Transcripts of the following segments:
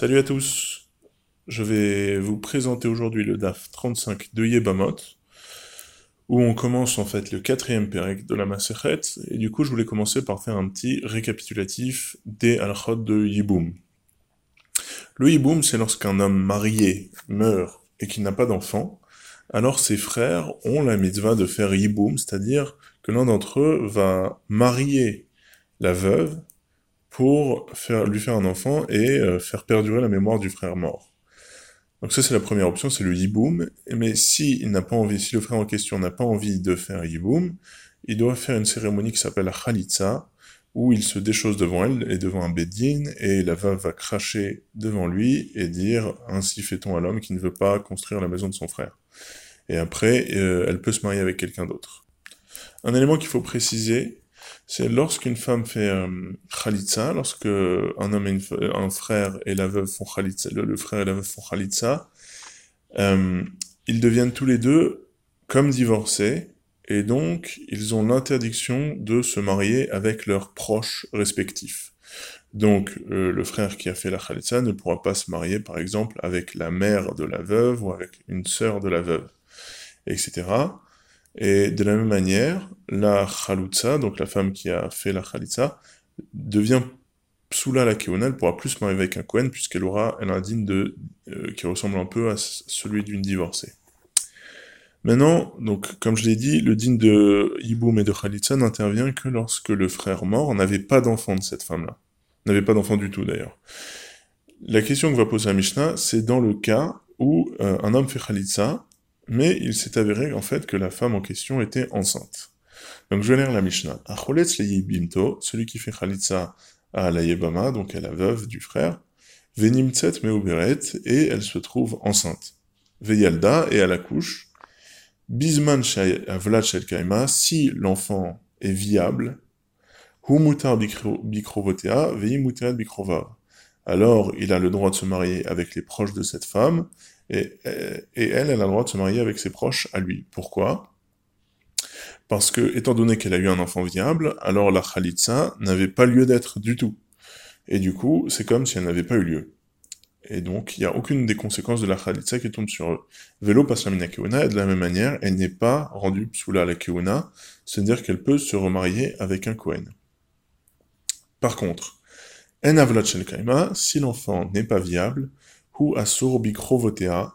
Salut à tous, je vais vous présenter aujourd'hui le DAF 35 de Yebamot, où on commence en fait le quatrième pérec de la Masechet, et du coup je voulais commencer par faire un petit récapitulatif des halachot de Yiboum. Le Yiboum, c'est lorsqu'un homme marié meurt et qu'il n'a pas d'enfant, alors ses frères ont la mitzvah de faire Yiboum, c'est-à-dire que l'un d'entre eux va marier la veuve pour faire, lui faire un enfant et euh, faire perdurer la mémoire du frère mort. Donc ça c'est la première option, c'est le yiboum. Mais si il n'a pas envie, si le frère en question n'a pas envie de faire yiboum, il doit faire une cérémonie qui s'appelle la khalitsa, où il se déchausse devant elle et devant un bédine, et la veuve va cracher devant lui et dire ainsi fait-on à l'homme qui ne veut pas construire la maison de son frère. Et après, euh, elle peut se marier avec quelqu'un d'autre. Un élément qu'il faut préciser, c'est lorsqu'une femme fait euh, khalitsa, lorsque un homme et un frère et la veuve font khalitsa, le, frère et la veuve font khalitsa, euh, ils deviennent tous les deux comme divorcés, et donc ils ont l'interdiction de se marier avec leurs proches respectifs. Donc euh, le frère qui a fait la khalitsa ne pourra pas se marier par exemple avec la mère de la veuve ou avec une sœur de la veuve, etc. Et de la même manière, la chalutza, donc la femme qui a fait la chalitza, devient psoula la keona, elle pourra plus se marier avec un Kohen puisqu'elle aura un digne de, euh, qui ressemble un peu à celui d'une divorcée. Maintenant, donc, comme je l'ai dit, le digne de Yiboum et de Khalitsa n'intervient que lorsque le frère mort n'avait pas d'enfant de cette femme-là. N'avait pas d'enfant du tout, d'ailleurs. La question que va poser la Mishnah, c'est dans le cas où euh, un homme fait Khalitsa, mais il s'est avéré en fait que la femme en question était enceinte. Donc je vais lire la Mishnah. Acholetz bimto, celui qui fait Khalitsa à la Yebama, donc à la veuve du frère, Venimtset meuberet, et elle se trouve enceinte. Veyalda, et elle accouche. Bisman avlat kaima, si l'enfant est viable, humutar bikrovotea, veimuteret bikrovav. Alors il a le droit de se marier avec les proches de cette femme, et, elle, elle a le droit de se marier avec ses proches à lui. Pourquoi? Parce que, étant donné qu'elle a eu un enfant viable, alors la Khalitsa n'avait pas lieu d'être du tout. Et du coup, c'est comme si elle n'avait pas eu lieu. Et donc, il n'y a aucune des conséquences de la Khalitsa qui tombe sur eux. Vélo passe la mina et de la même manière, elle n'est pas rendue sous la keuna, c'est-à-dire qu'elle peut se remarier avec un Kohen. Par contre, en avlat si l'enfant n'est pas viable, Hu asur bikrovotea,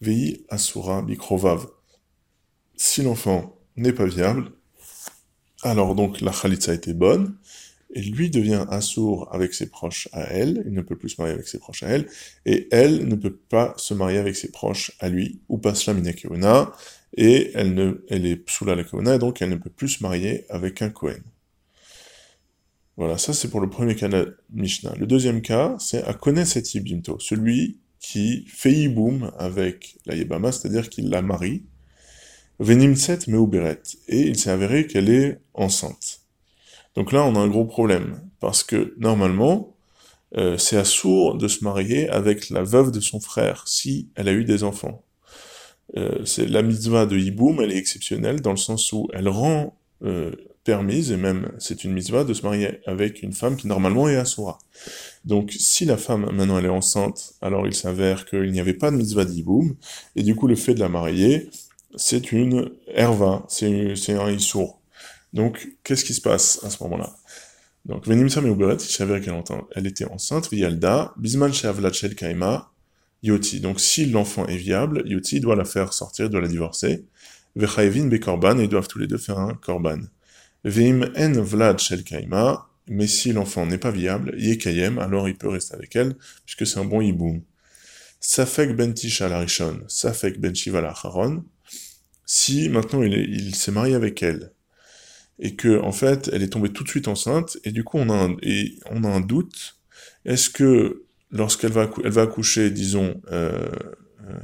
vei asura bikrovav. Si l'enfant n'est pas viable, alors donc la khalitsa était bonne, et lui devient assour avec ses proches à elle, il ne peut plus se marier avec ses proches à elle, et elle ne peut pas se marier avec ses proches à lui, ou pas la et elle, ne, elle est psoula la keuna, et donc elle ne peut plus se marier avec un Kohen. Voilà, ça c'est pour le premier cas de la Mishnah. Le deuxième cas, c'est à connaître cet ibimto, celui qui fait yiboum avec la Yebama, c'est-à-dire qu'il la marie, Venimtset Meuberet, et il s'est avéré qu'elle est enceinte. Donc là, on a un gros problème, parce que normalement, euh, c'est assourd de se marier avec la veuve de son frère, si elle a eu des enfants. Euh, c'est la mitzvah de Yiboum, elle est exceptionnelle, dans le sens où elle rend euh, permise, et même c'est une mitzvah, de se marier avec une femme qui normalement est assoura. Donc si la femme maintenant elle est enceinte, alors il s'avère qu'il n'y avait pas de mitzvah d'iboum, et du coup le fait de la marier, c'est une herva, c'est un issour. Donc qu'est-ce qui se passe à ce moment-là? Donc Venimsa Meuberet, il s'avère qu'elle elle était enceinte, Vialda, Bisman Sheavlachel Kaima, Yoti. Donc si l'enfant est viable, Yoti doit la faire sortir, doit la divorcer. Vechaevin Bekorban, et ils doivent tous les deux faire un korban. Vim en vlad shel kaima, mais si l'enfant n'est pas viable, yekayem, alors il peut rester avec elle, puisque c'est un bon hiboum. Safek ben tisha la rishon, safek ben shiva la haron, si maintenant il s'est marié avec elle, et que en fait elle est tombée tout de suite enceinte, et du coup on a un, on a un doute, est-ce que lorsqu'elle va, elle va accoucher, disons, euh, euh,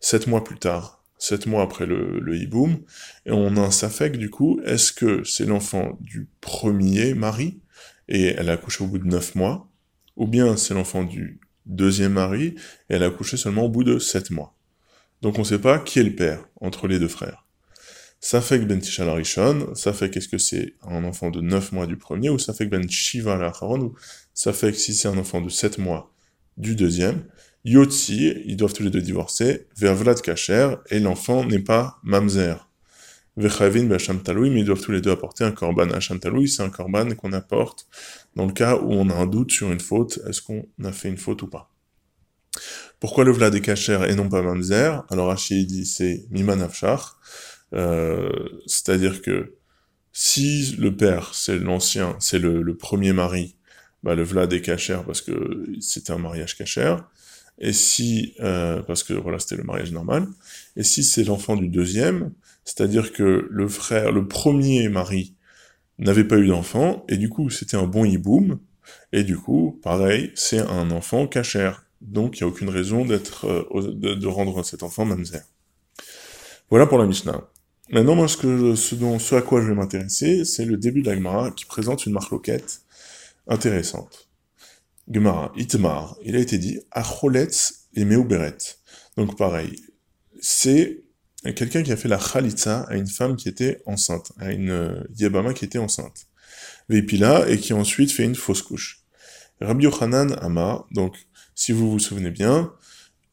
sept mois plus tard, sept mois après le, hiboum, et on a un safek du coup, est-ce que c'est l'enfant du premier mari, et elle a accouché au bout de neuf mois, ou bien c'est l'enfant du deuxième mari, et elle a accouché seulement au bout de sept mois? Donc on ne sait pas qui est le père entre les deux frères. Safek ben Tishal Arishon, Safek est-ce que c'est un enfant de neuf mois du premier, ou Safek ben Shiva ou Safek si c'est un enfant de sept mois du deuxième, Yotzi, ils doivent tous les deux divorcer, Vlad Kacher, et l'enfant n'est pas Mamzer. Vechavin Basham Taloui, mais ils doivent tous les deux apporter un korban. Taloui, c'est un korban qu'on apporte dans le cas où on a un doute sur une faute, est-ce qu'on a fait une faute ou pas? Pourquoi le Vlad est Kacher et non pas Mamzer? Alors Hachi dit c'est Miman Afshar, euh, c'est-à-dire que si le père, c'est l'ancien, c'est le, le, premier mari, bah le Vlad est Kacher parce que c'était un mariage Kacher, et si, euh, parce que voilà, c'était le mariage normal, et si c'est l'enfant du deuxième, c'est-à-dire que le frère, le premier mari, n'avait pas eu d'enfant, et du coup, c'était un bon hiboum, et du coup, pareil, c'est un enfant cachère. Donc, il n'y a aucune raison d'être, euh, de, de, rendre cet enfant mamzer. Voilà pour la Mishnah. Maintenant, moi, ce, que, ce, dont, ce à quoi je vais m'intéresser, c'est le début de la qui présente une marloquette intéressante. Gemara, Itmar, il a été dit, Acholetz et Meuberet. Donc pareil, c'est quelqu'un qui a fait la Khalitza à une femme qui était enceinte, à une euh, Yabama qui était enceinte. Veipila, et qui ensuite fait une fausse couche. Rabbi Yochanan Ama, donc, si vous vous souvenez bien,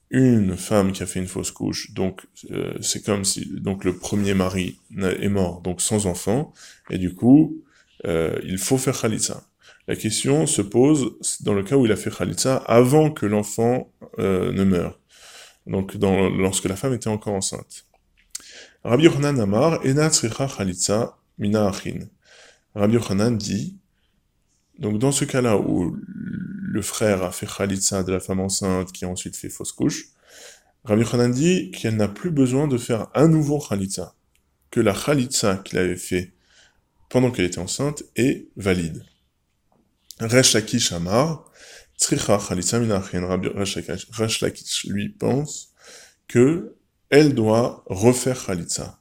une femme qui a fait une fausse couche, donc euh, c'est comme si donc le premier mari est mort, donc sans enfant, et du coup, euh, il faut faire Khalitza. La question se pose dans le cas où il a fait Khalitza avant que l'enfant euh, ne meure, donc lorsque la femme était encore enceinte. Rabbi Yochanan Amar, Ena Khalitza Mina Achin. Rabbi Yochanan dit, donc dans ce cas-là où le frère a fait Khalitza de la femme enceinte qui a ensuite fait fausse couche, Rabbi Yochanan dit qu'elle n'a plus besoin de faire un nouveau Khalitza, que la Khalitza qu'il avait fait pendant qu'elle était enceinte est valide. Resh Amar, Minachin, Resh lui pense que elle doit refaire Khalitza.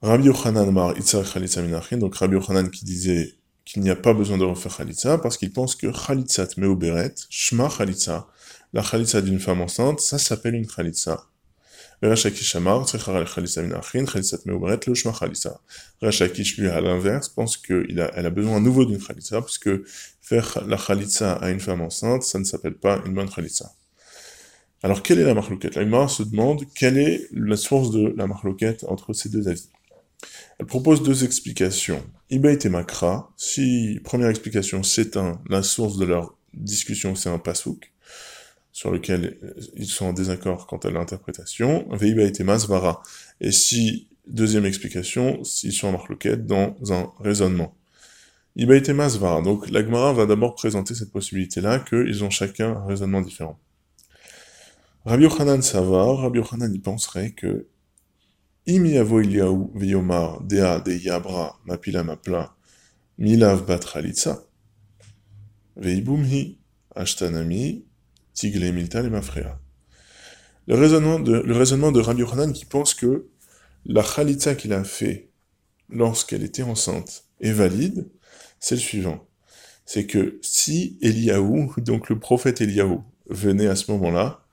Rabbi Yochanan Amar, Itzar Khalitza Minachin, donc Rabbi Yochanan qui disait qu'il n'y a pas besoin de refaire Khalitza, parce qu'il pense que Khalitzat Meuberet, Shma Khalitza, la Khalitza d'une femme enceinte, ça s'appelle une Amar, Khalitza Minachin, le Shma lui, à l'inverse, pense qu'elle a, besoin à nouveau d'une Khalitza, puisque faire la Khalitza à une femme enceinte, ça ne s'appelle pas une bonne Khalitza. Alors, quelle est la marloquette? La se demande quelle est la source de la marloquette entre ces deux avis? Elle propose deux explications. Iba et Makra, si, première explication, c'est la source de leur discussion, c'est un pasouk, sur lequel ils sont en désaccord quant à l'interprétation, Veiba et Masvara. Et si, deuxième explication, s'ils sont en dans un raisonnement. Iba et Masvara. Donc, l'Agmara va d'abord présenter cette possibilité-là, qu'ils ont chacun un raisonnement différent. Rabbi Yochanan Savar, Rabbi Yochanan y penserait que Im yavo Iliaou veyomar dea de yabra mapila mapla milav bat chalitza veibumhi ashtanami tigle milta le mafrea. Le raisonnement de, le raisonnement de Rabbi Yochanan qui pense que la chalitza qu'il a fait lorsqu'elle était enceinte est valide, c'est le suivant. C'est que si Eliaou, donc le prophète Eliaou, venait à ce moment-là,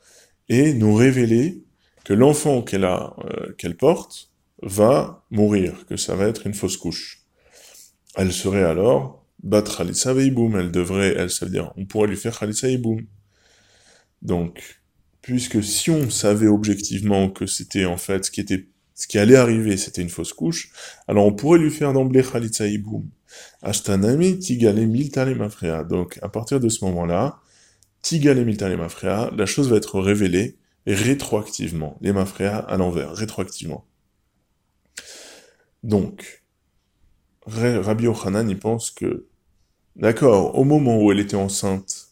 et nous révéler que l'enfant euh, qu'elle porte, va mourir, que ça va être une fausse couche. Elle serait alors bat khalitsa veiboum, elle devrait, elle, ça veut dire, on pourrait lui faire khalitsa veiboum. Donc, puisque si on savait objectivement que c'était en fait ce qui était, ce qui allait arriver, c'était une fausse couche, alors on pourrait lui faire d'emblée khalitsa veiboum. Ashtanami tigale miltale. Donc, à partir de ce moment-là, tigale miltale mafrea, la chose va être révélée rétroactivement. Les mafrea à l'envers, rétroactivement. Donc, Rabbi Ochanan, il pense que, d'accord, au moment où elle était enceinte,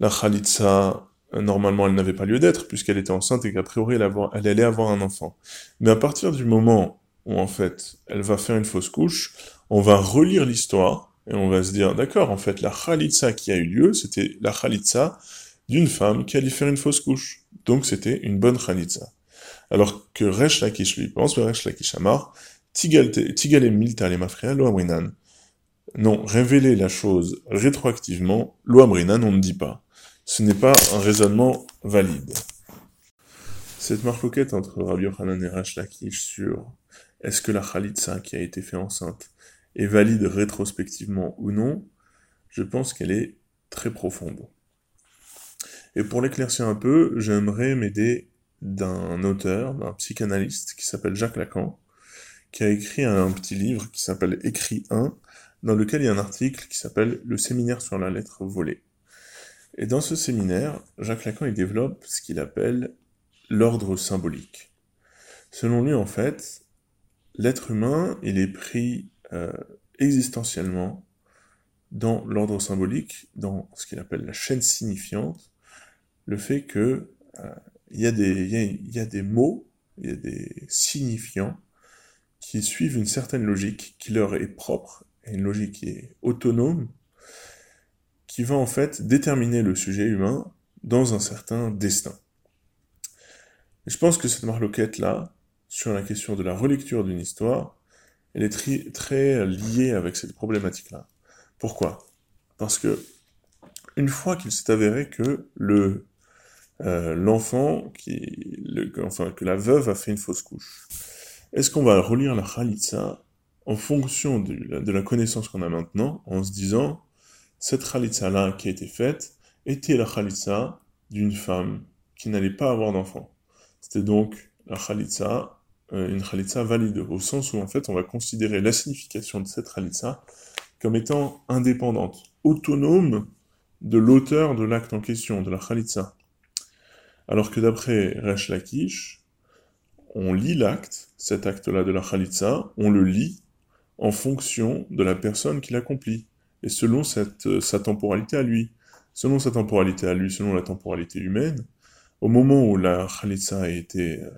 la Khalitsa, normalement, elle n'avait pas lieu d'être, puisqu'elle était enceinte et qu'a priori, elle, allait avoir un enfant. Mais à partir du moment où, en fait, elle va faire une fausse couche, on va relire l'histoire, et on va se dire, d'accord, en fait, la Khalitsa qui a eu lieu, c'était la Khalitsa d'une femme qui allait faire une fausse couche. Donc c'était une bonne Khalitsa. Alors que Resh Lakish lui pense, Resh Lakish Amar, Tigale Milta Mafrea lo amrinan. Non, révéler la chose rétroactivement, lo amrinan, on ne dit pas. Ce n'est pas un raisonnement valide. Cette marloquette entre Rabbi Yochanan et Resh Lakish sur est-ce que la Khalitsa qui a été faite enceinte est valide rétrospectivement ou non, je pense qu'elle est très profonde. Et pour l'éclaircir un peu, j'aimerais m'aider d'un auteur, d'un psychanalyste qui s'appelle Jacques Lacan, qui a écrit un petit livre qui s'appelle Écrit 1, dans lequel il y a un article qui s'appelle Le séminaire sur la lettre volée. Et dans ce séminaire, Jacques Lacan il développe ce qu'il appelle l'ordre symbolique. Selon lui, en fait, l'être humain, il est pris euh, existentiellement dans l'ordre symbolique, dans ce qu'il appelle la chaîne signifiante, le fait que euh, il y, a des, mots, il y a des signifiants qui suivent une certaine logique qui leur est propre, une logique qui est autonome, qui va en fait déterminer le sujet humain dans un certain destin. Je pense que cette marloquette-là, sur la question de la relecture d'une histoire, elle est très, liée avec cette problématique-là. Pourquoi? Parce que une fois qu'il s'est avéré que le euh, l'enfant qui, enfin que la veuve a fait une fausse couche, est-ce qu'on va relire la Khalitsa en fonction de la connaissance qu'on a maintenant, en se disant cette Khalitsa-là qui a été faite était la Khalitsa d'une femme qui n'allait pas avoir d'enfant. C'était donc la Khalitsa, euh, une Khalitsa valide, au sens où en fait on va considérer la signification de cette Khalitsa comme étant indépendante, autonome de l'auteur de l'acte en question, de la Khalitsa. Alors que d'après Resh Lakish, on lit l'acte, cet acte-là de la Khalitsa, on le lit en fonction de la personne qui l'accomplit, et selon cette, sa temporalité à lui. Selon sa temporalité à lui, selon la temporalité humaine, au moment où la Khalitsa a été euh,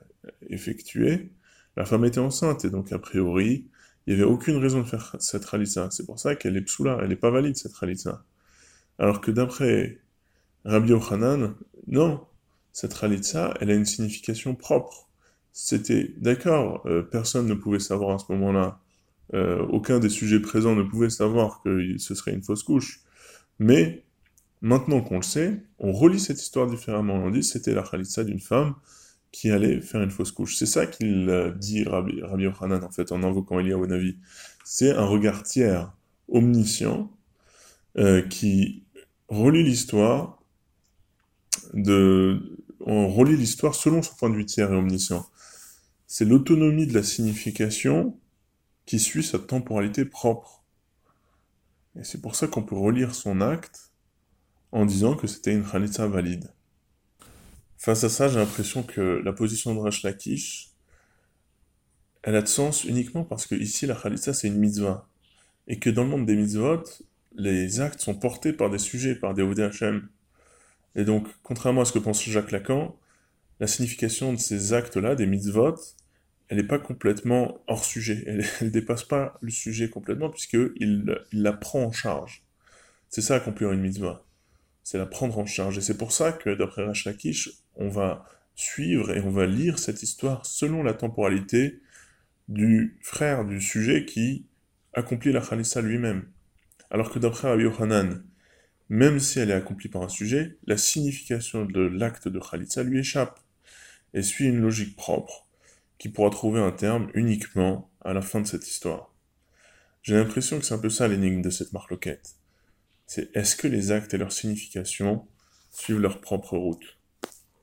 effectuée, la femme était enceinte, et donc a priori, il n'y avait aucune raison de faire cette Khalitsa. C'est pour ça qu'elle est psoula, elle n'est pas valide cette Khalitsa. Alors que d'après Rabbi Yochanan, non, cette Khalitsa, elle a une signification propre. C'était, d'accord, euh, personne ne pouvait savoir à ce moment-là, euh, aucun des sujets présents ne pouvait savoir que ce serait une fausse couche. Mais, maintenant qu'on le sait, on relit cette histoire différemment. On dit c'était la Khalitsa d'une femme qui allait faire une fausse couche. C'est ça qu'il dit Rabbi, Rabbi en fait, en invoquant Elia Navi. C'est un regard tiers, omniscient, euh, qui relit l'histoire de, on relit l'histoire selon son point de vue tiers et omniscient. C'est l'autonomie de la signification qui suit sa temporalité propre. Et c'est pour ça qu'on peut relire son acte en disant que c'était une khalitsa valide. Face à ça, j'ai l'impression que la position de Rash Lakish, elle a de sens uniquement parce que ici, la khalitsa, c'est une mitzvah. Et que dans le monde des mitzvot, les actes sont portés par des sujets, par des ODHM. Et donc, contrairement à ce que pense Jacques Lacan, la signification de ces actes-là, des mitzvot, elle n'est pas complètement hors sujet. Elle ne dépasse pas le sujet complètement, puisqu'il il la prend en charge. C'est ça accomplir une mitzvah. C'est la prendre en charge. Et c'est pour ça que, d'après Rach Lakish, on va suivre et on va lire cette histoire selon la temporalité du frère du sujet qui accomplit la Khalissa lui-même. Alors que d'après Rabbi Yohanan, même si elle est accomplie par un sujet, la signification de l'acte de Khalitsa lui échappe et suit une logique propre qui pourra trouver un terme uniquement à la fin de cette histoire. J'ai l'impression que c'est un peu ça l'énigme de cette marloquette. C'est est-ce que les actes et leur signification suivent leur propre route?